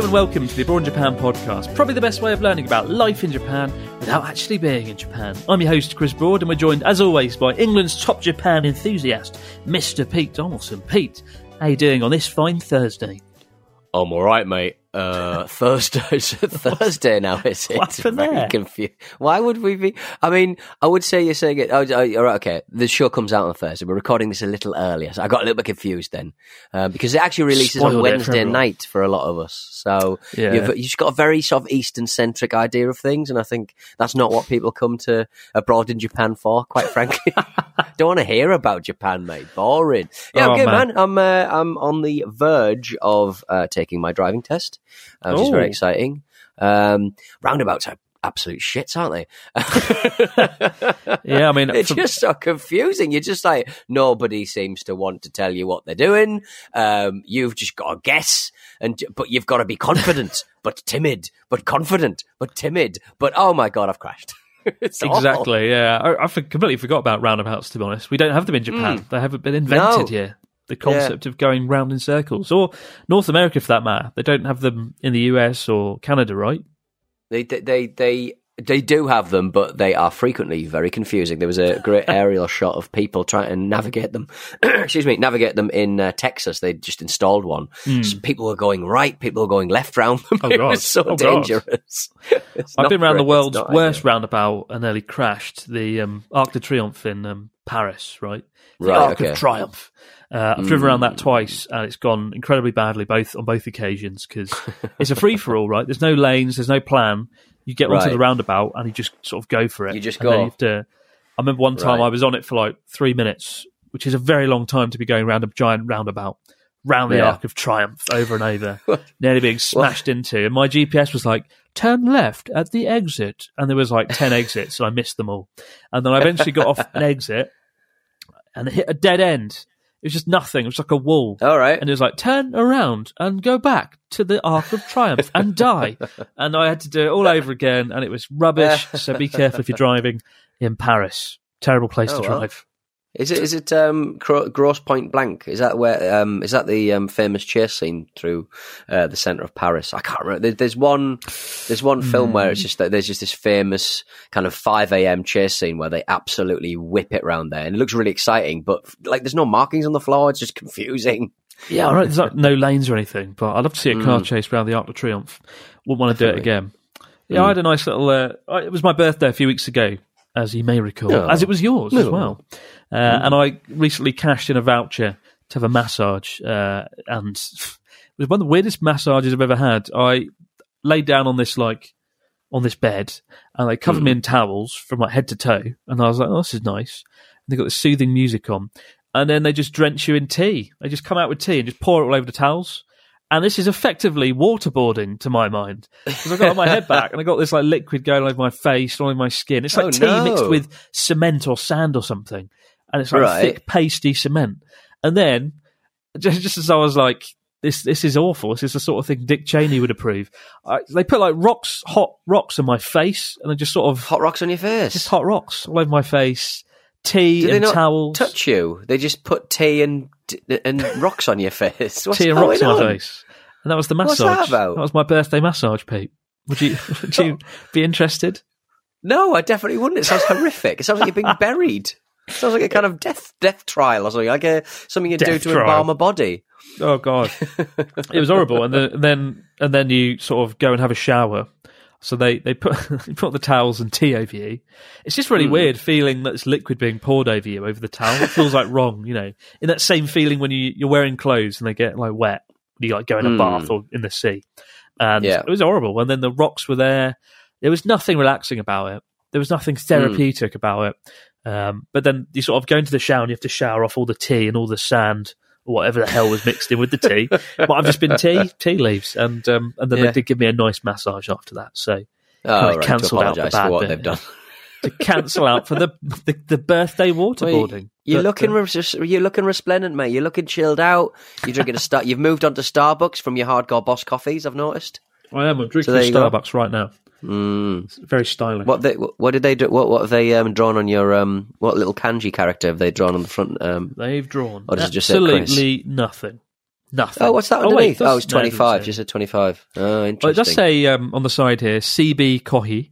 And welcome to the Abroad in Japan podcast, probably the best way of learning about life in Japan without actually being in Japan. I'm your host, Chris Broad, and we're joined, as always, by England's top Japan enthusiast, Mr. Pete Donaldson. Pete, how you doing on this fine Thursday? I'm all right, mate. Uh, Thursday's Thursday now, is it? What happened Very there? confused. Why would we be? I mean, I would say you're saying it. Oh, oh, all right, okay. The show comes out on Thursday. We're recording this a little earlier, so I got a little bit confused then uh, because it actually releases Spoiled on Wednesday night for a lot of us. So Yeah. you've, you've got a very sort of Eastern centric idea of things, and I think that's not what people come to abroad in Japan for. Quite frankly, don't want to hear about Japan, mate. Boring. Yeah, Oh, I'm good, man. man. I'm uh, I'm on the verge of uh, taking my driving test, uh, which is very Oh. exciting. Um, roundabouts are absolute shits, aren't they? Yeah, I mean, it's from- just so confusing. You're just like nobody seems to want to tell you what they're doing. Um, you've just got to guess, and but you've got to be confident, but timid, but confident, but timid. But oh my god, I've crashed. It's awful. exactly, yeah. I, I completely forgot about roundabouts, to be honest. We don't have them in Japan. They haven't been invented. No. here. The concept of going round in circles, or North America for that matter. They don't have them in the US or Canada, right? They they they they, do have them, but they are frequently very confusing. There was a great aerial shot of people trying to navigate them. excuse me, navigate them in uh, Texas. They just installed one. So people were going right, people were going left round them. Oh, it God. was so Oh, dangerous. I've been around the great. It's world's worst ideal. roundabout and nearly crashed. The um, Arc de Triomphe in um, Paris, right? The Right, Arc okay. of Triumph. Uh, I've driven around that twice, and it's gone incredibly badly both on both occasions because it's a free for all, right? There's no lanes, there's no plan. You get onto Right. the roundabout and you just sort of go for it. You just go. you to- I remember one time Right. I was on it for like three minutes, which is a very long time to be going around a giant roundabout, round the Yeah. Arc of Triumph over and over, nearly being smashed into. And my GPS was like, turn left at the exit. And there was like 10 exits, and I missed them all. And then I eventually got off an exit and hit a dead end. It was just nothing. It was like a wall. All right. And it was like, turn around and go back to the Arc of Triumph and die. and I had to do it all over again, and it was rubbish. so be careful if you're driving in Paris. Terrible place Oh, to well. Is it is it um, Gro- Grosse Pointe Blank? Is that where um, is that the um, famous chase scene through uh, the centre of Paris? I can't remember. There's one there's one film where it's just that there's just this famous kind of five a.m. chase scene where they absolutely whip it round there, and it looks really exciting. But like, there's no markings on the floor; it's just confusing. Yeah, all right. There's like no lanes or anything, but I'd love to see a Mm. car chase around the Arc de Triomphe. Wouldn't want to do it again. Yeah, Mm. I had a nice little. Uh, it was my birthday a few weeks ago, as you may recall, Oh. as it was yours as well. Uh, And I recently cashed in a voucher to have a massage, uh, and it was one of the weirdest massages I've ever had. I laid down on this like on this bed, and they covered me in towels from like head to toe, and I was like, "Oh, this is nice." And they got this soothing music on, and then they just drench you in tea. They just come out with tea and just pour it all over the towels. And this is effectively waterboarding to my mind because I got my head back and I got this like liquid going over my face, all over my skin. It's like Oh, tea no. mixed with cement or sand or something, and it's like Right. thick, pasty cement. And then, just, just as I was like, "This, this is awful. This is the sort of thing Dick Cheney would approve." I, they put like rocks, hot rocks on my face, and I just sort of Hot rocks on your face. just hot rocks all over my face. tea Do they and towels. touch you? They just put tea and and rocks on your face. What's tea and rocks on on? my face. And that was the What's massage. that about? was my birthday massage, Pete. Would you would you be interested? No, I definitely wouldn't. It sounds horrific. It sounds like you're being buried. Sounds like a kind of death death trial or something, like a, something you do to trial. embalm a body. Oh god, it was horrible. And then, and then and then you sort of go and have a shower. So they they put put the towels and tea over you. It's just really weird feeling that it's liquid being poured over you over the towel. It feels like wrong, you know. In that same feeling when you you're wearing clothes and they get like wet you like go in a Mm. bath or in the sea. And Yeah. it was horrible. And then the rocks were there. There was nothing relaxing about it. There was nothing therapeutic about it. Um, but then you sort of go into the shower and you have to shower off all the tea and all the sand or whatever the hell was mixed in with the tea. but I've just been tea, tea leaves, and um, and then Yeah. they did give me a nice massage after that. So Oh, Kinda right, to cancelled out the bad for what bit. they've done. to cancel out for the the, the birthday waterboarding. You're But, looking, uh, res- you're looking resplendent, mate. You're looking chilled out. You're drinking a star. You've moved on to Starbucks from your hardcore boss coffees. I've noticed. I am. I'm drinking So there go. Starbucks right now. Mm. Very stylish. What they, what did they do? What what have they um, drawn on your um? What little kanji character have they drawn on the front? Um, They've drawn Or does it just say Chris? absolutely nothing. Nothing. oh, what's that wait, underneath? Oh, it's no, it doesn't 25. say. Just said 25. Oh, interesting. Well, it does say um, on the side here, CB Kohi.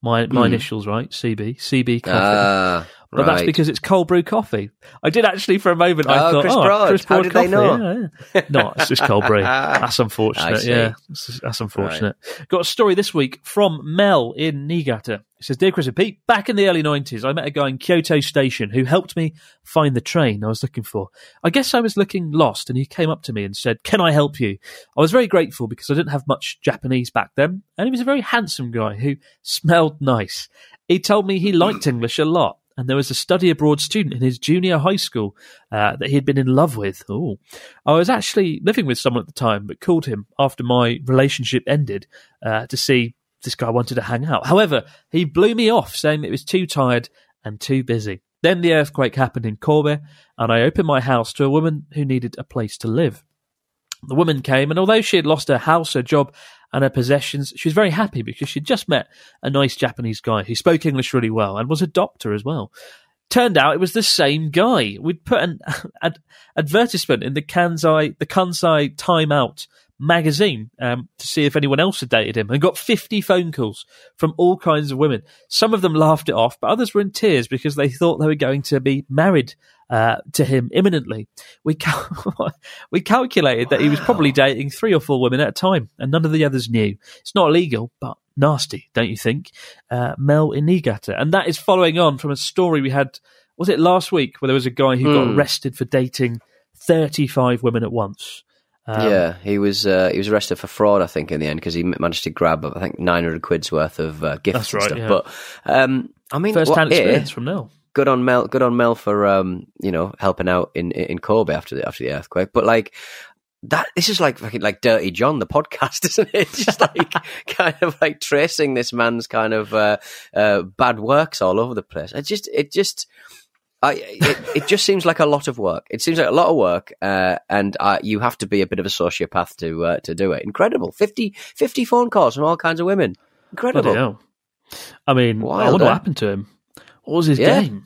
My my Hmm. initials, right? CB. CB Coffee. Ah, But that's because it's cold brew coffee. I did actually for a moment. I Oh, thought, Chris oh, Broad. Chris How Broad did they coffee. know? Yeah, yeah. No, it's just cold brew. That's unfortunate. Yeah, that's, unfortunate. Got a story this week from Mel in Niigata. It says, "Dear Chris and Pete, back in the early '90s, I met a guy in Kyoto Station who helped me find the train I was looking for. I guess I was looking lost, and he came up to me and said, "Can I help you?" I was very grateful because I didn't have much Japanese back then, and he was a very handsome guy who smelled nice. He told me he liked English a lot, and there was a study abroad student in his junior high school uh, that he had been in love with. Oh, I was actually living with someone at the time, but called him after my relationship ended uh, to see if this guy wanted to hang out. However, he blew me off, saying he was too tired and too busy. Then the earthquake happened in Kobe, and I opened my house to a woman who needed a place to live. The woman came, and although she had lost her house, her job, and her possessions, she was very happy because she'd just met a nice Japanese guy who spoke English really well and was a doctor as well. Turned out it was the same guy. We'd put an ad- advertisement in the Kansai, the Kansai Time Out magazine um, to see if anyone else had dated him and got 50 phone calls from all kinds of women. Some of them laughed it off, but others were in tears because they thought they were going to be married uh, to him imminently. We cal- we calculated that he was probably dating three or four women at a time, and none of the others knew. It's not illegal, but nasty, don't you think? Uh, Mel in Niigata, and that is following on from a story we had. Was it last week where there was a guy who got Hmm. arrested for dating thirty-five women at once? Um, yeah, he was uh, he was arrested for fraud, I think, in the end because he managed to grab, I think, nine hundred quid's worth of uh, gifts That's and right, stuff. yeah. But um, I mean, first-hand what, here, experience from Mel. good on Mel, good on Mel for um, you know helping out in in Kobe after the after the earthquake. But like that, this is like fucking like Dirty John, the podcast, isn't it? It's just like kind of like tracing this man's kind of uh, uh, bad works all over the place. It just it just. I, it, it just seems like a lot of work. It seems like a lot of work, uh, and uh, you have to be a bit of a sociopath to uh, to do it. Incredible. 50, 50 phone calls from all kinds of women. Incredible. I mean, I Wild, wonder eh? what happened to him. What was his Yeah. game?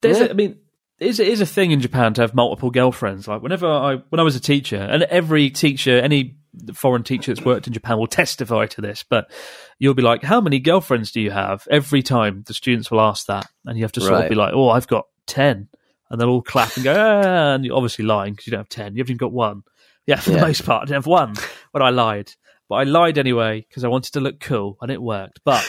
There's, Yeah. a, I mean, it is, it is a thing in Japan to have multiple girlfriends. Like whenever I, when I was a teacher, and every teacher, any foreign teacher that's worked in Japan will testify to this. But you'll be like, "How many girlfriends do you have?" Every time the students will ask that, and you have to sort of be like, "Oh, I've got 10. and they'll all clap and go, "Ah," and you're obviously lying because you don't have ten. You haven't even got one. Yeah, for Yeah. the most part, I didn't have one, but I lied. But I lied anyway because I wanted to look cool, and it worked. But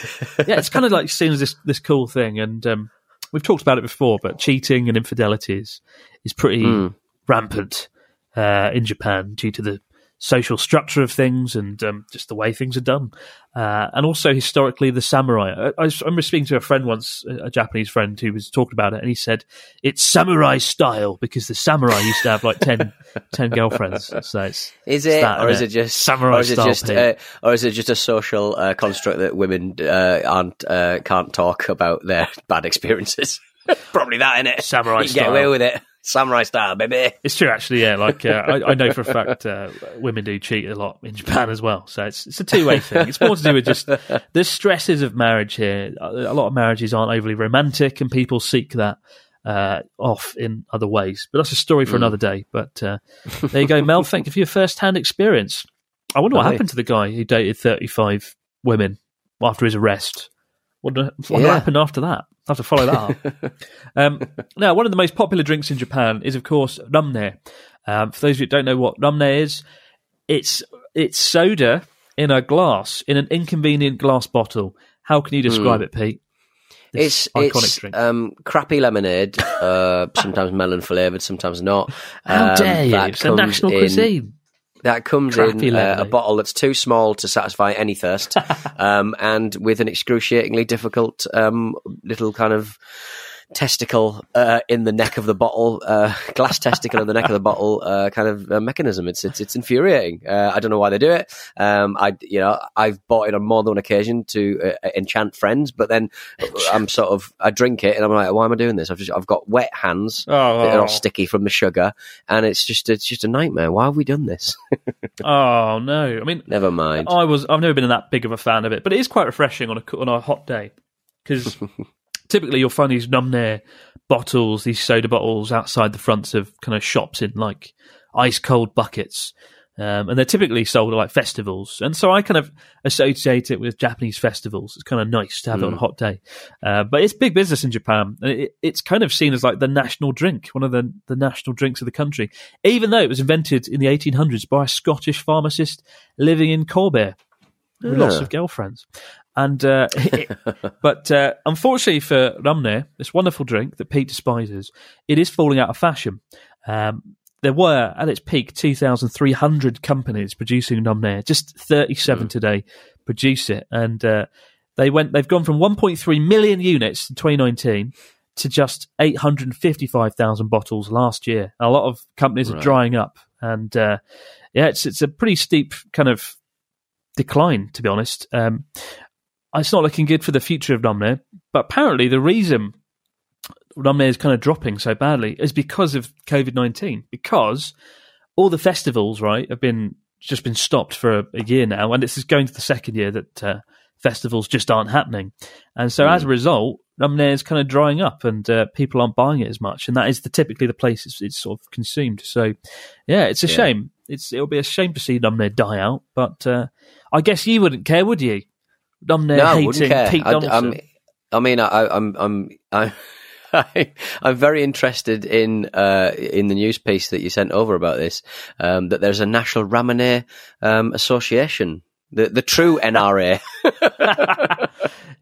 yeah, it's kind of like seen as this this cool thing, and um, we've talked about it before. But cheating and infidelities is pretty Hmm. rampant uh, in Japan due to the social structure of things and um, just the way things are done, uh, and also historically the samurai. I, I remember speaking to a friend once, a Japanese friend who was talking about it, and he said it's samurai style because the samurai used to have like 10, 10 girlfriends. So it's Is it, that, or is it just samurai or is it style? just, uh, or is it just a social uh, construct that women uh, aren't uh, can't talk about their bad experiences? Probably that in it. Samurai you can get away with it. Samurai style, baby. It's true, actually. Yeah, like uh, I, I know for a fact uh, women do cheat a lot in Japan as well. So it's it's a two way thing. It's more to do with just the stresses of marriage here. A lot of marriages aren't overly romantic, and people seek that uh, off in other ways. But that's a story for another day. But uh, there you go, Mel. Thank you for your first hand experience. I wonder what happened to the guy who dated 35 women after his arrest. Wonder, wonder Yeah. what happened after that. I have to follow that up. um, now, one of the most popular drinks in Japan is, of course, ramune. Um, for those of you who don't know what ramune is, it's it's soda in a glass, in an inconvenient glass bottle. How can you describe it, Pete? This Hmm. It's iconic it's drink. um, crappy lemonade, uh, sometimes melon flavored, sometimes not. How Um, dare you? It's a national in- cuisine. That comes Crappy in uh, a bottle that's too small to satisfy any thirst, um, and with an excruciatingly difficult um, little kind of testicle uh, in the neck of the bottle, uh, glass testicle in the neck of the bottle, uh, kind of uh, mechanism. It's it's it's infuriating. Uh, I don't know why they do it. Um, I you know I've bought it on more than one occasion to uh, enchant friends, but then I'm sort of I drink it and I'm like, why am I doing this? I've just I've got wet hands. Oh. That are all sticky from the sugar, and it's just it's just a nightmare. Why have we done this? Oh no! I mean, Never mind. I was. I've never been that big of a fan of it, but it is quite refreshing on a on a hot day because typically you'll find these ramune bottles, these soda bottles outside the fronts of kind of shops in like ice cold buckets. Um, and they're typically sold at like festivals, and so I kind of associate it with Japanese festivals. It's kind of nice to have it on a hot day, uh, but it's big business in Japan. and It, it's kind of seen as like the national drink, one of the the national drinks of the country, even though it was invented in the 1800s by a Scottish pharmacist living in Kobe with lots of girlfriends. And uh, it- but uh, unfortunately for Ramune, this wonderful drink that Pete despises, it is falling out of fashion. Um, there were at its peak 2,300 companies producing Ramune. Just 37 today produce it, and uh, they went. They've gone from 1.3 million units in 2019 to just 855,000 bottles last year. A lot of companies are drying up, and uh, yeah, it's it's a pretty steep kind of decline, to be honest. Um, it's not looking good for the future of Ramune, but apparently the reason Ramune is kind of dropping so badly is because of COVID nineteen. Because all the festivals, right, have been just been stopped for a, a year now, and this is going to the second year that uh, festivals just aren't happening, and so as a result, Ramune is kind of drying up, and uh, people aren't buying it as much, and that is the typically the place it's, it's sort of consumed. So, yeah, it's a shame. It's it'll be a shame to see Ramune die out, but uh, I guess you wouldn't care, would you? Ramune no, I hating. Pete I, Donaldson. I'm- I mean, I, I'm, I'm, I'm, I, I'm very interested in uh, in the news piece that you sent over about this. Um, that there's a National Ramune um, Association, the the true NRA.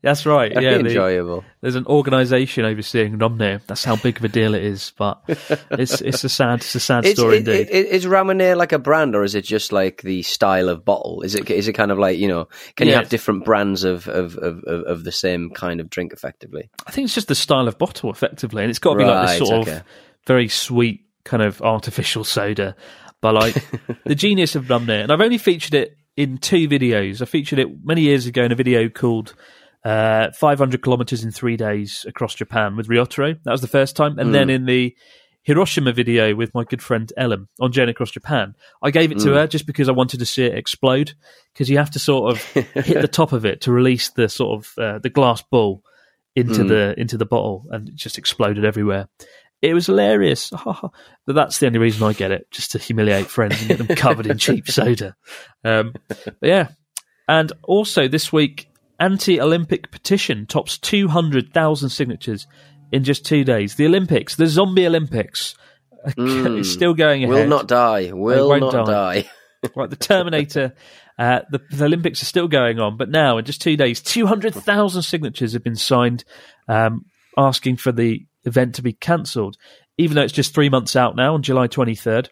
That's right. Very Yeah, the- enjoyable. there's an organisation overseeing Ramune. That's how big of a deal it is. But it's it's a sad it's a sad It's- story it- indeed. it- is Ramune like a brand, or is it just like the style of bottle? Is it is it kind of like you know? Can you have different brands of of, of, of the same kind of drink, effectively? I think it's just the style of bottle, effectively, and it's got to be like this Right, sort okay. of very sweet kind of artificial soda. But like the genius of Ramune, and I've only featured it in two videos. I featured it many years ago in a video called uh, 500 kilometers in three days across Japan with Ryotaro. That was the first time, and Hmm. then in the Hiroshima video with my good friend Ellen on Journey Across Japan. I gave it to Hmm. her just because I wanted to see it explode because you have to sort of hit the top of it to release the sort of uh, the glass ball into Hmm. the into the bottle and it just exploded everywhere. It was hilarious, but that's the only reason I get it, just to humiliate friends and get them covered in cheap soda. Um, but yeah, and also this week, anti-Olympic petition tops two hundred thousand signatures in just two days. The Olympics, the zombie Olympics, is still going ahead. Hmm. Will not die. Will not die. die. Right, the Terminator, uh, the, the Olympics are still going on, but now in just two days, 200,000 signatures have been signed um, asking for the event to be cancelled, even though it's just three months out now on July 23rd.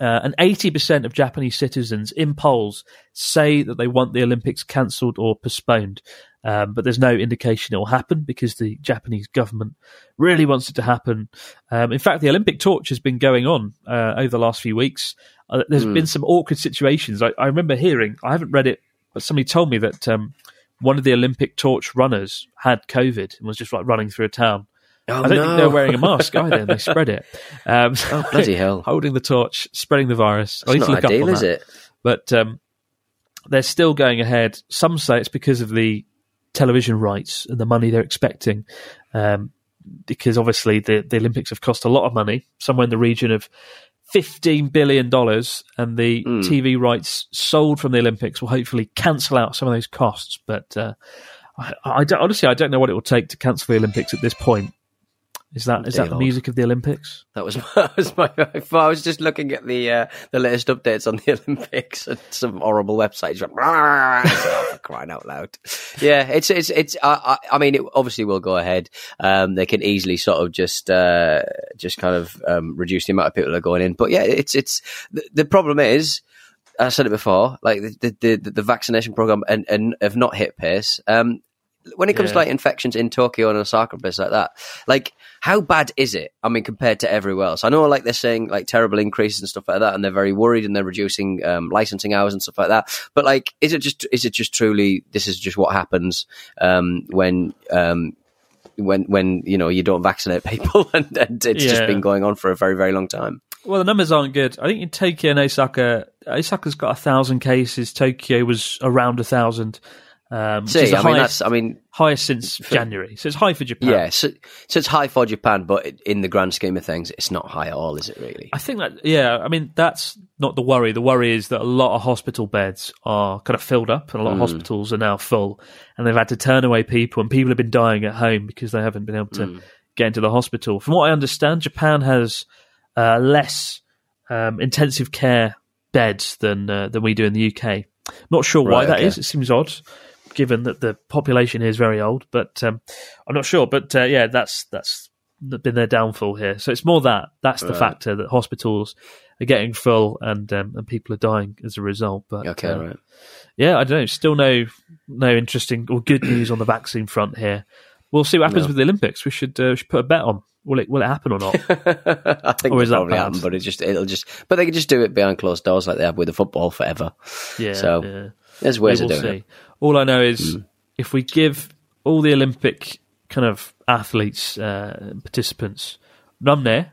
Uh, and 80% of Japanese citizens in polls say that they want the Olympics cancelled or postponed. Um, but there's no indication it will happen because the Japanese government really wants it to happen. Um, in fact, the Olympic torch has been going on uh, over the last few weeks. Uh, there's been some awkward situations. I, I remember hearing, I haven't read it, but somebody told me that um, one of the Olympic torch runners had COVID and was just like running through a town. Oh, I don't no. think they're wearing a mask either, and they spread it. Um, Oh, bloody hell. Holding the torch, spreading the virus. It's not ideal, is that. it? But um, they're still going ahead. Some say it's because of the television rights and the money they're expecting. Um, because obviously the, the Olympics have cost a lot of money, somewhere in the region of fifteen billion dollars, and the Mm. TV rights sold from the Olympics will hopefully cancel out some of those costs. But uh, I, I honestly, I don't know what it will take to cancel the Olympics at this point. Is that is that the music of the Olympics? That was, that was my. I was just looking at the uh, the latest updates on the Olympics and some horrible websites. "Oh, crying out loud! Yeah, it's it's it's. I, I, I mean, it obviously will go ahead. Um, they can easily sort of just uh, just kind of um, reduce the amount of people that are going in. But yeah, it's it's the, the problem is. I said it before, like the the, the, the vaccination program and, and have not hit pace. Um, when it comes to like infections in Tokyo and Osaka and places like that, like how bad is it? I mean, compared to everywhere else, I know like they're saying like terrible increases and stuff like that, and they're very worried and they're reducing um, licensing hours and stuff like that. But like, is it just is it just truly this is just what happens um, when um, when when you know you don't vaccinate people and, and it's just been going on for a very very long time. Well, the numbers aren't good. I think in Tokyo and Osaka, Osaka's got a thousand cases. Tokyo was around a thousand. Um, is See, the I mean highest, that's I mean highest since January. So it's high for Japan. yeah, so, so it's high for Japan, but in the grand scheme of things, it's not high at all, is it really? I think that, yeah, I mean, that's not the worry. The worry is that a lot of hospital beds are kind of filled up and a lot of hospitals are now full and they've had to turn away people and people have been dying at home because they haven't been able to get into the hospital. From what I understand, Japan has uh, less um, intensive care beds than uh, than we do in the UK. Not sure why Right, that is. okay. It seems odd, given that the population here is very old. But um, I'm not sure. But uh, yeah, that's that's been their downfall here. So it's more that that's the Right. factor that hospitals are getting full and um, and people are dying as a result. But Okay, uh, right. yeah, I don't know. Still no no interesting or good news on the vaccine front here. We'll see what happens No. with the Olympics. We should, uh, we should put a bet on. Will it will it happen or not? I think Or it'll is probably happen, but it just it'll just but they can just do it behind closed doors like they have with the football forever. Yeah. So, yeah. There's We ways will of doing see. it. All I know is Hmm. if we give all the Olympic kind of athletes, uh, participants, Ramune,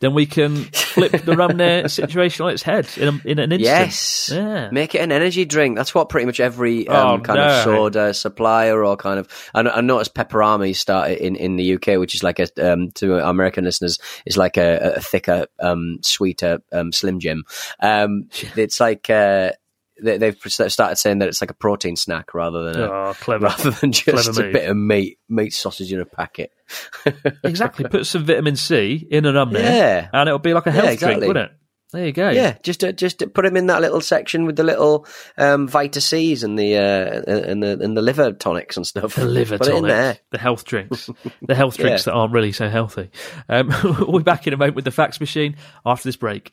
then we can flip the Ramune situation on its head in, a, in an instant. Yes. Yeah. Make it an energy drink. That's what pretty much every um, Oh, kind no. of soda supplier or kind of. I, I noticed Pepperami started in, in the UK, which is like a um, to American listeners is like a, a thicker, um, sweeter um, Slim Jim. Um, it's like uh, they, they've started saying that it's like a protein snack rather than a, Oh, clever. rather than just Clever a bit of meat meat sausage in a packet. Exactly. Put some vitamin C in an Ramune, Yeah. and it'll be like a Yeah, health drink, wouldn't it? There you go. Yeah, just to, just to put them in that little section with the little um, Vita C's and the uh, and the and the liver tonics and stuff. The liver put it in there. the health drinks, the health drinks Yeah. that aren't really so healthy. Um, we'll be back in a moment with the fax machine after this break.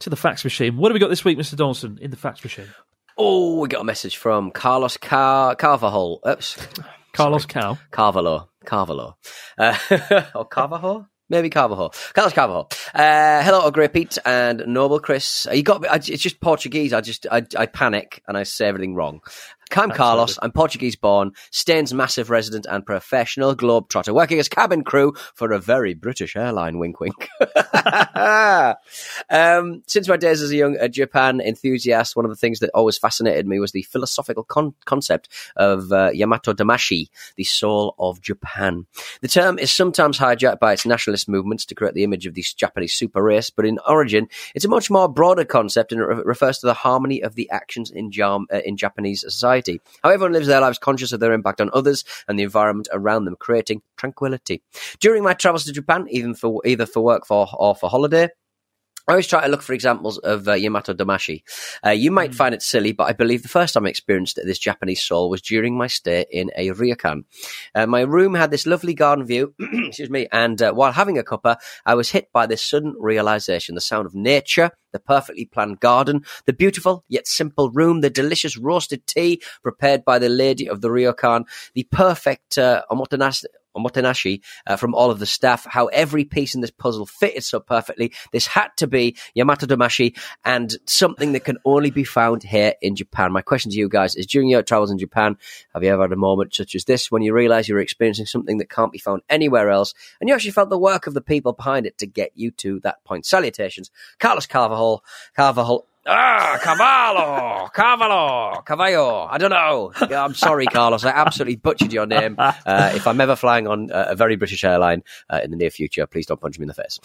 to the fax machine. What have we got this week, Mr. Donaldson, in the fax machine? Oh, we got a message from Carlos Car- Carvajal. Oops. Carlos Cow. Carvalho. Carvalho. Uh, or Carvajal? Maybe Carvajal. Carlos Carvajal. Uh, hello, great Pete and Noble Chris. You got me. I, it's just Portuguese. I just I, I panic and I say everything wrong. I'm Carlos. I'm Portuguese born, Staines massive resident and professional globetrotter, working as cabin crew for a very British airline. Wink, wink. um, since my days as a young uh, Japan enthusiast, one of the things that always fascinated me was the philosophical con- concept of uh, Yamato Damashii, the soul of Japan. The term is sometimes hijacked by its nationalist movements to create the image of this Japanese super race, but in origin, it's a much more broader concept and it re- refers to the harmony of the actions in, Jam- uh, in Japanese society. How everyone lives their lives conscious of their impact on others and the environment around them, creating tranquility. During my travels to Japan, even for either for work for, or for holiday, I always try to look for examples of uh, Yamato Damashii. Uh, you might find it silly, but I believe the first time I experienced this Japanese soul was during my stay in a ryokan. Uh, my room had this lovely garden view, excuse me, and uh, while having a cuppa, I was hit by this sudden realization: the sound of nature, the perfectly planned garden, the beautiful yet simple room, the delicious roasted tea prepared by the lady of the ryokan, the perfect uh, omotenashi omotenashi uh, from all of the staff, how every piece in this puzzle fitted so perfectly. This had to be Yamato Damashii and something that can only be found here in Japan. My question to you guys is during your travels in Japan, have you ever had a moment such as this when you realize you're experiencing something that can't be found anywhere else and you actually felt the work of the people behind it to get you to that point? Salutations, Carlos Carvajal, Carvajal, Ah, Cavallo, Cavallo, Cavallo. I don't know. I'm sorry, Carlos. I absolutely butchered your name. Uh, if I'm ever flying on uh, a very British airline uh, in the near future, please don't punch me in the face.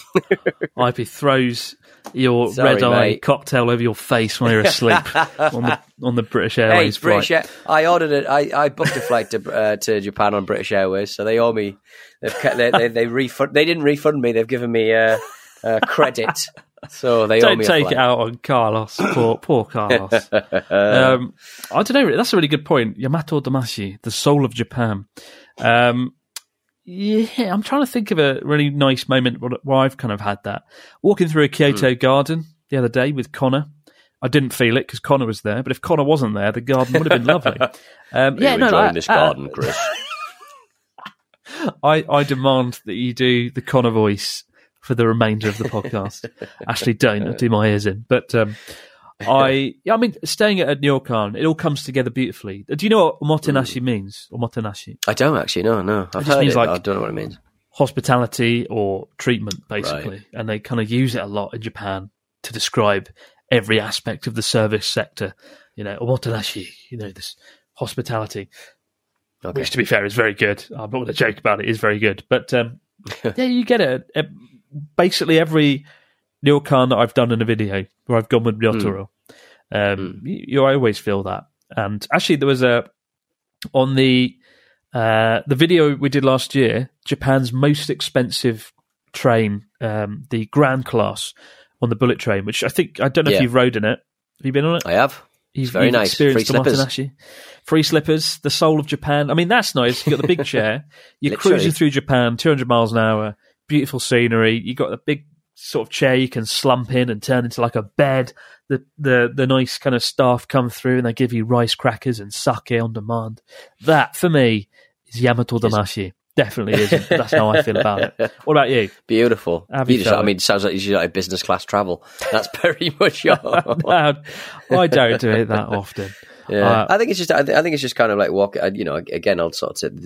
IP throws your Sorry, red eye cocktail over your face when you're asleep on the on the British Airways hey, British. flight. Air- I ordered it. I, I booked a flight to uh, to Japan on British Airways, so they owe me. They've kept, they, they they refund. They didn't refund me. They've given me uh, uh, credit. So they Don't take it out on Carlos. Poor, poor Carlos. um, I don't know. That's a really good point. Yamato Damashii, the soul of Japan. Um, yeah, I'm trying to think of a really nice moment where I've kind of had that. Walking through a Kyoto Hmm. garden the other day with Connor. I didn't feel it because Connor was there, but if Connor wasn't there, the garden would have been lovely. Um, yeah, no, I- uh, Chris? I, I demand that you do the Connor voice for the remainder of the podcast. Actually, don't. Do my ears in. But um, I, yeah, I mean, staying at a ryokan, it all comes together beautifully. Do you know what omotenashi means? Omotenashi, I don't actually. No, no. I've just heard means it. like- I don't know what it means. hospitality or treatment, basically. Right. And they kind of use it a lot in Japan to describe every aspect of the service sector. You know, omotenashi, you know, this hospitality. Okay. which to be fair is very good. I'm not going to joke about it; it is very good. But um, yeah, you get it. Basically, every ryokan that I've done in a video where I've gone with Ryotaro, um, you, you always feel that. And actually, there was a on the uh, the video we did last year, Japan's most expensive train, um, the Grand Class on the bullet train, which I think I don't know Yeah. if you've rode in it. Have you been on it? I have. You've, very nice. experienced Free slippers. Free slippers, the soul of Japan. I mean, that's nice. You've got the big chair. You're cruising through Japan, 200 miles an hour, beautiful scenery. You've got a big sort of chair you can slump in and turn into like a bed. The, the, the nice kind of staff come through and they give you rice crackers and sake on demand. That, for me, is Yamato Damashii. Definitely isn't. That's how I feel about it. What about you? Beautiful. Have you You just, I mean, it sounds like you should like business class travel. That's very much your. No, I don't do it that often. Yeah, Uh, I think it's just. I, th- I think it's just kind of like walk. uh, You know, again, I'll sort of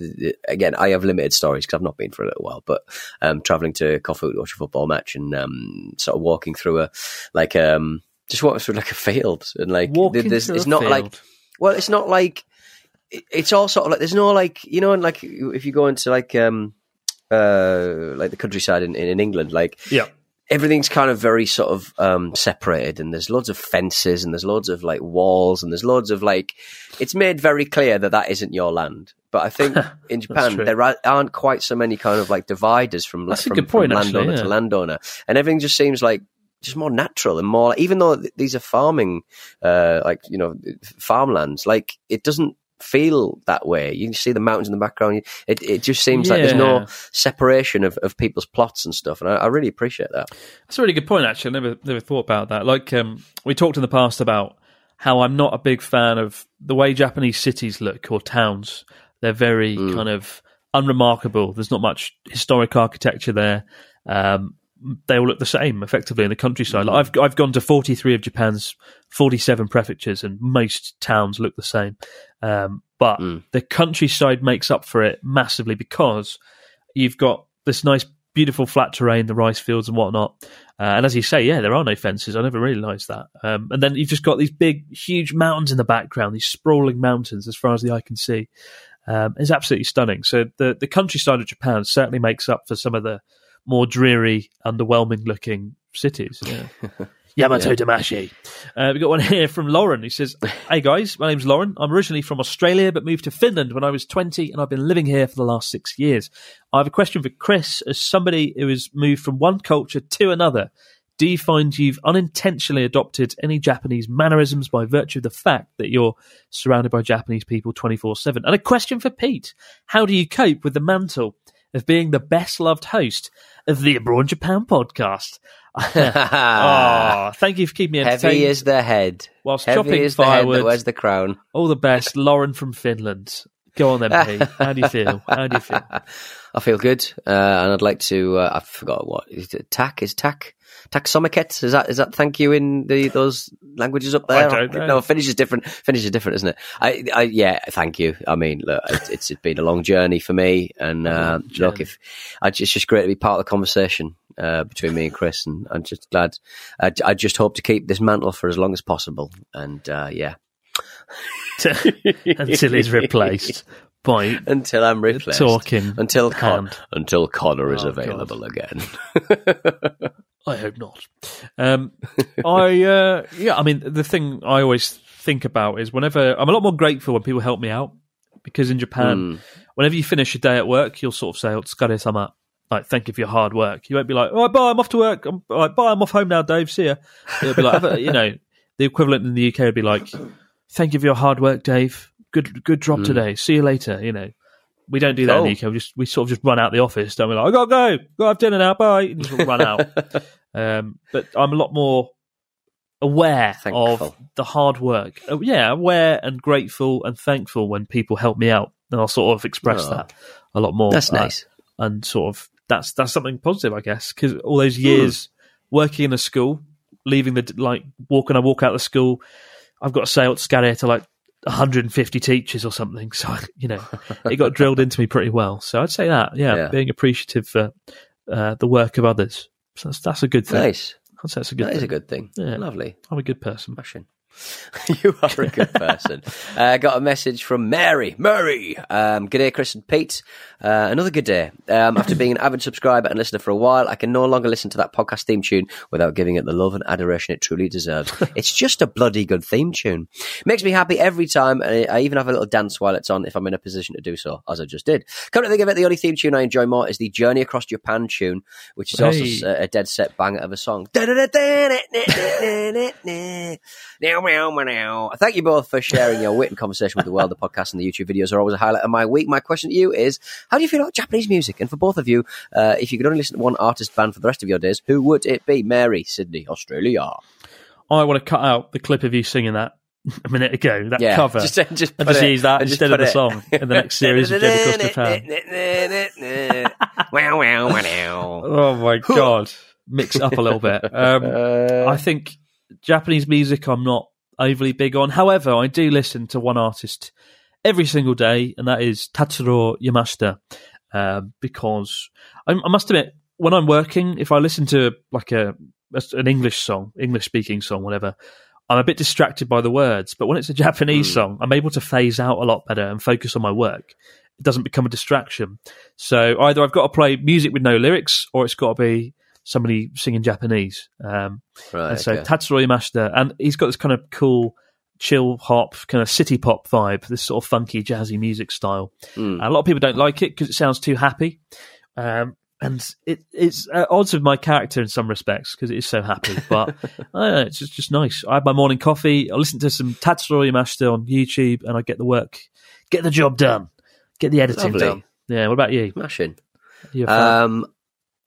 again. I have limited stories because I've not been for a little while, but um, traveling to Kofu to watch a football match and um, sort of walking through a like um just walking through like a field and like Walking there's, it's not like well, it's not like it's all sort of like there's no like you know, and like if you go into like um uh like the countryside in, in England, like Yeah. Everything's kind of very sort of um, separated and there's loads of fences and there's loads of like walls and there's loads of like it's made very clear that that isn't your land. But i think in japan there are- aren't quite so many kind of like dividers from, That's a good point, from actually, landowner yeah. to landowner. And everything just seems like just more natural and more even though th- these are farming uh like you know farmlands like it doesn't feel that way you can see the mountains in the background it, it just seems like there's no separation of, of people's plots and stuff and I, I really appreciate that That's a really good point. Actually, I never never thought about that. Like um, we talked in the past about how I'm not a big fan of the way Japanese cities look or towns. They're very kind of unremarkable. There's not much historic architecture there. Um, they all look the same effectively in the countryside. Like I've I've gone to 43 of Japan's 47 prefectures, and most towns look the same. Um, but the countryside makes up for it massively because you've got this nice, beautiful flat terrain, the rice fields and whatnot. Uh, and as you say, yeah, there are no fences. I never realised that. Um, and then you've just got these big, huge mountains in the background, these sprawling mountains as far as the eye can see. Um, it's absolutely stunning. So the the countryside of Japan certainly makes up for some of the more dreary, underwhelming looking cities. Yeah. Yamato Damashii. Uh, we got one here from Lauren. He says, Hey guys, my name's Lauren. I'm originally from Australia, but moved to Finland when I was 20, and I've been living here for the last six years. I have a question for Chris. As somebody who has moved from one culture to another, do you find you've unintentionally adopted any Japanese mannerisms by virtue of the fact that you're surrounded by Japanese people 24 7? And a question for Pete How do you cope with the mantle of being the best loved host of the Abroad Japan podcast? oh, thank you for keeping me entertained. Heavy is the head. Whilst Heavy chopping is the head firewood. that wears the crown. All the best, Lauren from Finland. Go on then, Pete. How do you feel? How do you feel? I feel good, uh, and I'd like to. Uh, I forgot what is it? Tack is tack. Tack så mycket is that is that thank you in the those languages up there? I don't know. No, Finnish is different. Finnish is different, isn't it? I, I yeah, thank you. I mean, look, it's, it's been a long journey for me, and uh, look, if I, it's just great to be part of the conversation uh, between me and Chris, and I'm just glad. I, I just hope to keep this mantle for as long as possible, and uh, yeah, Until he's replaced by until I'm replaced. talking until Con- until Connor is Oh, available again. I hope not. Um, I uh, yeah, I mean the thing I always think about is whenever I'm a lot more grateful when people help me out because in Japan, whenever you finish your day at work, you'll sort of say "Otsukare sama," like thank you for your hard work. You won't be like, "Oh, bye, I'm off to work. I'm, all right, bye, I'm off home now, Dave. See ya." It'll be like, you know, the equivalent in the UK would be like, "Thank you for your hard work, Dave. Good, good drop today. See you later." You know. We don't do that in the UK. We just we sort of just run out the office. Don't we? Like I gotta go. Go have dinner now. Bye. And just run out. Um, but I'm a lot more aware Thankful. of the hard work. Uh, yeah, aware and grateful and thankful when people help me out, and I'll sort of express Oh. that a lot more. That's uh, nice. and sort of that's that's something positive, I guess, because all those years working in a school, leaving the like walking, I walk out of the school, I've got to say scary to like 150 teachers or something. So you know, it got drilled into me pretty well. So I'd say that, yeah, Yeah. being appreciative for uh, the work of others. So that's, that's a good thing. Nice. I'd say that's a good That thing. is a good thing. Yeah. Lovely. I'm a good person. Smashing. you are a good person. uh, got a message from Mary. Mary. Um, good day, Chris and Pete. Uh, another good day. Um, after being an avid subscriber and listener for a while, I can no longer listen to that podcast theme tune without giving it the love and adoration it truly deserves. it's just a bloody good theme tune. Makes me happy every time, and I even have a little dance while it's on if I'm in a position to do so, as I just did. Come to think of it, the only theme tune I enjoy more is the Journey Across Japan tune, which is also Hey. a, a dead set banger of a song. Meow. Thank you both for sharing your wit and conversation with the world. The podcast and the YouTube videos are always a highlight of my week. My question to you is, how do you feel about Japanese music? And for both of you, uh, if you could only listen to one artist band for the rest of your days, who would it be? Mary, Sydney, Australia. I want to cut out the clip of you singing that a minute ago. That Yeah, cover. just- just and just it- use that instead of the it- song in the next series of Journey Across Japan. wow, wow, wow. Oh my god, mix it up a little bit. Um, I think Japanese music. I'm not overly big on. However, I do listen to one artist every single day, and that is Tatsuro Yamashita, uh, because I, I must admit, when I'm working, if I listen to like a an English song, English speaking song, whatever, I'm a bit distracted by the words. But when it's a Japanese Mm. song, I'm able to phase out a lot better and focus on my work. It doesn't become a distraction. So either I've got to play music with no lyrics, or it's got to be somebody singing Japanese. Um, Right. and so okay. Tatsuro Yamashita, and he's got this kind of cool chill hop, kind of city pop vibe, this sort of funky jazzy music style. Mm. A lot of people don't like it because it sounds too happy. Um, and it, it's at odds with my character in some respects because it is so happy. But I don't know, it's just, just nice. I have my morning coffee. I listen to some Tatsuro Yamashita on YouTube, and I get the work, get the job done, get the editing Lovely. done. Yeah. What about you? Smashing. Um,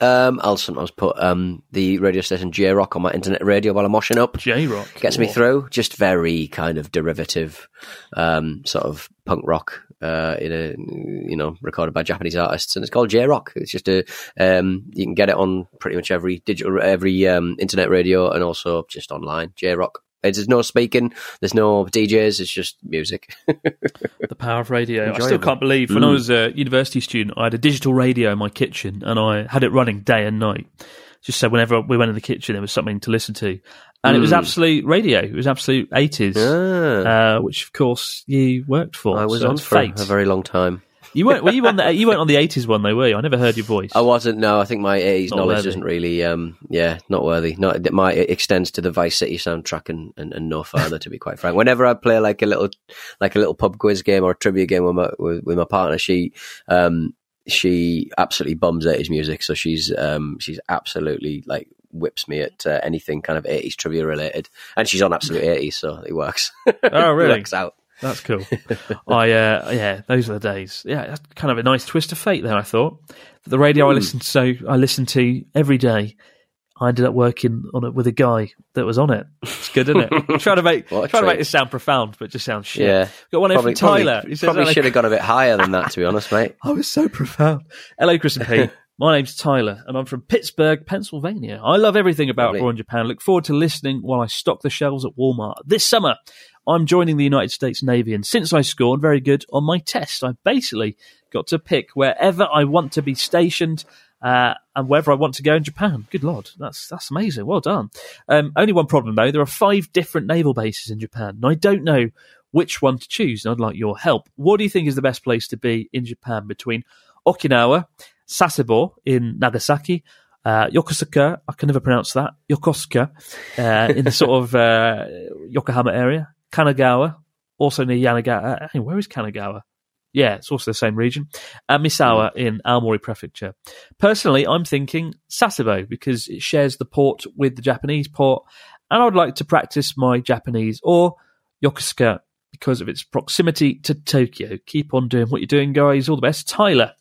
um, I'll sometimes put um, the radio station J Rock on my internet radio while I'm washing up. J Rock Gets me through. Just very kind of derivative, um, sort of punk rock. Uh, in a you know recorded by Japanese artists, and it's called J Rock. It's just a um, you can get it on pretty much every digital, every um, internet radio, and also just online. J Rock. There's no speaking. There's no DJs. It's just music. the power of radio. I still can't believe when I Mm. was a university student, I had a digital radio in my kitchen and I had it running day and night. Just so whenever we went in the kitchen, there was something to listen to. And it was Mm. absolute radio. It was absolute 80s, Ah, uh, which of course you worked for. I was so on it's for fate. a very long time. You weren't, were you on the, you weren't on the 80s one though, were you? I never heard your voice. I wasn't. No, I think my 80s Not knowledge worthy. doesn't really. Um, yeah, not worthy. Not my. It extends to the Vice City soundtrack and, and, and no further. to be quite frank, whenever I play like a little like a little pub quiz game or a trivia game with my with, with my partner, she um she absolutely bums 80s music. So she's um she's absolutely like whips me at uh, anything kind of 80s trivia related, and she's on absolute 80s, so it works. Oh, It really? works out. That's cool. I uh, yeah, those are the days. Yeah, that's kind of a nice twist of fate there. I thought the radio Hmm. I listened so I listened to every day. I ended up working on it with a guy that was on it. It's good, isn't it? trying to make trying to make this sound profound, but just sounds shit. Yeah, Got one in from probably Tyler. Probably, probably "Hello, should have gone a bit higher than that, to be honest, mate. I was so profound. Hello, Chris and Pete. My name's Tyler, and I'm from Pittsburgh, Pennsylvania. I love everything about. Abroad in Japan. Look forward to listening while I stock the shelves at Walmart. This summer, I'm joining the United States Navy, and since I scored very good on my test, I basically got to pick wherever I want to be stationed. Uh, and wherever I want to go in Japan. Good lord, that's that's amazing. Well done. Um, only one problem though: there are five different naval bases in Japan, and I don't know which one to choose. And I'd like your help. What do you think is the best place to be in Japan between Okinawa, Sasebo in Nagasaki, uh, Yokosuka, I can never pronounce that, Yokosuka, uh, in the sort of uh, Yokohama area, Kanagawa, also near Yanagawa. Uh, hey, where is Kanagawa? Yeah, it's also the same region. And Misawa in Aomori Prefecture. Personally, I'm thinking Sasebo because it shares the port with the Japanese port, and I would like to practice my Japanese or Yokosuka because of its proximity to Tokyo. Keep on doing what you're doing, guys. All the best. Tyler,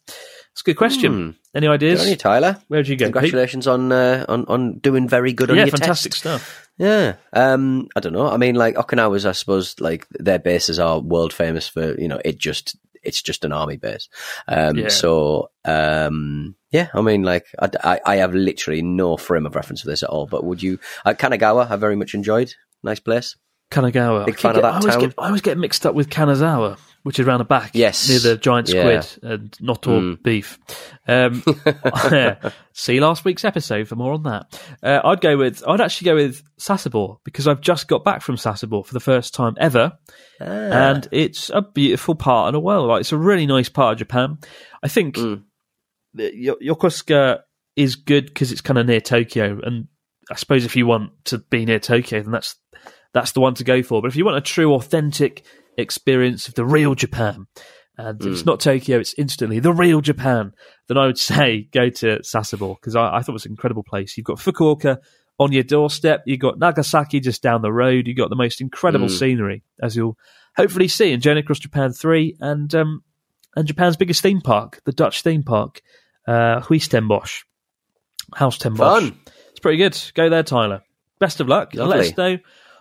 it's a good question. Hmm. Any Good ideas? on you, Tyler. Where'd you go? Pete? Congratulations on, uh, on on doing very good on Yeah, your fantastic test. stuff. Yeah. Um, I don't know. I mean, like Okinawa's, I suppose, like their bases are world famous for you know it just it's just an army base. Um, Yeah. so um, yeah. I mean, like I, I, I have literally no frame of reference for this at all. But would you? Uh, Kanagawa, I very much enjoyed. Nice place. Kanagawa. Big I fan keep of that I town. Get, I always get mixed up with Kanazawa, which is around the back. Yes. Near the giant Yeah. squid and not all Mm. beef. Um, see last week's episode for more on that. Uh, I'd go with, I'd actually go with Sasebo because I've just got back from Sasebo for the first time ever. Ah. And it's a beautiful part of the world. Like, it's a really nice part of Japan. I think Mm. Yo- Yokosuka is good because it's kind of near Tokyo, and I suppose if you want to be near Tokyo, then that's that's the one to go for. But if you want a true, authentic experience of the real Japan, and if it's not Tokyo, it's instantly the real Japan, then I would say go to Sasebo because I, I thought it was an incredible place. You've got Fukuoka on your doorstep, you've got Nagasaki just down the road, you've got the most incredible Mm. scenery, as you'll hopefully see in Journey Across Japan 3 and um, and Japan's biggest theme park, the Dutch theme park, uh, Huis Ten Bosch, House Ten Bosch. Fun. It's pretty good. Go there, Tyler. Best of luck. And let us know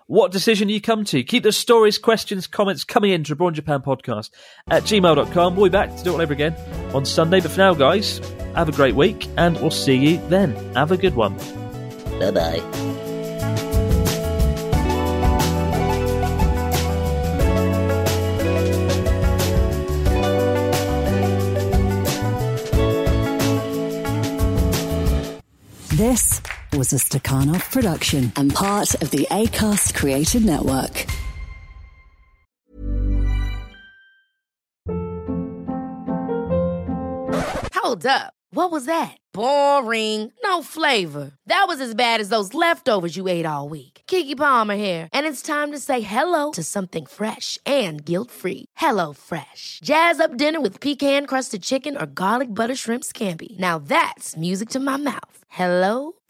what decision you come to. Keep the stories, questions, comments coming in to Abroad Japan Podcast at gmail.com. We'll be back to do it all over again on Sunday. But for now, guys, have a great week and we'll see you then. Have a good one. Bye bye. This is a Stakhanov production and part of the ACAST Creative Network. Hold up. What was that? Boring. No flavor. That was as bad as those leftovers you ate all week. Keke Palmer here, and it's time to say hello to something fresh and guilt-free. Hello Fresh. Jazz up dinner with pecan-crusted chicken or garlic butter shrimp scampi. Now that's music to my mouth. Hello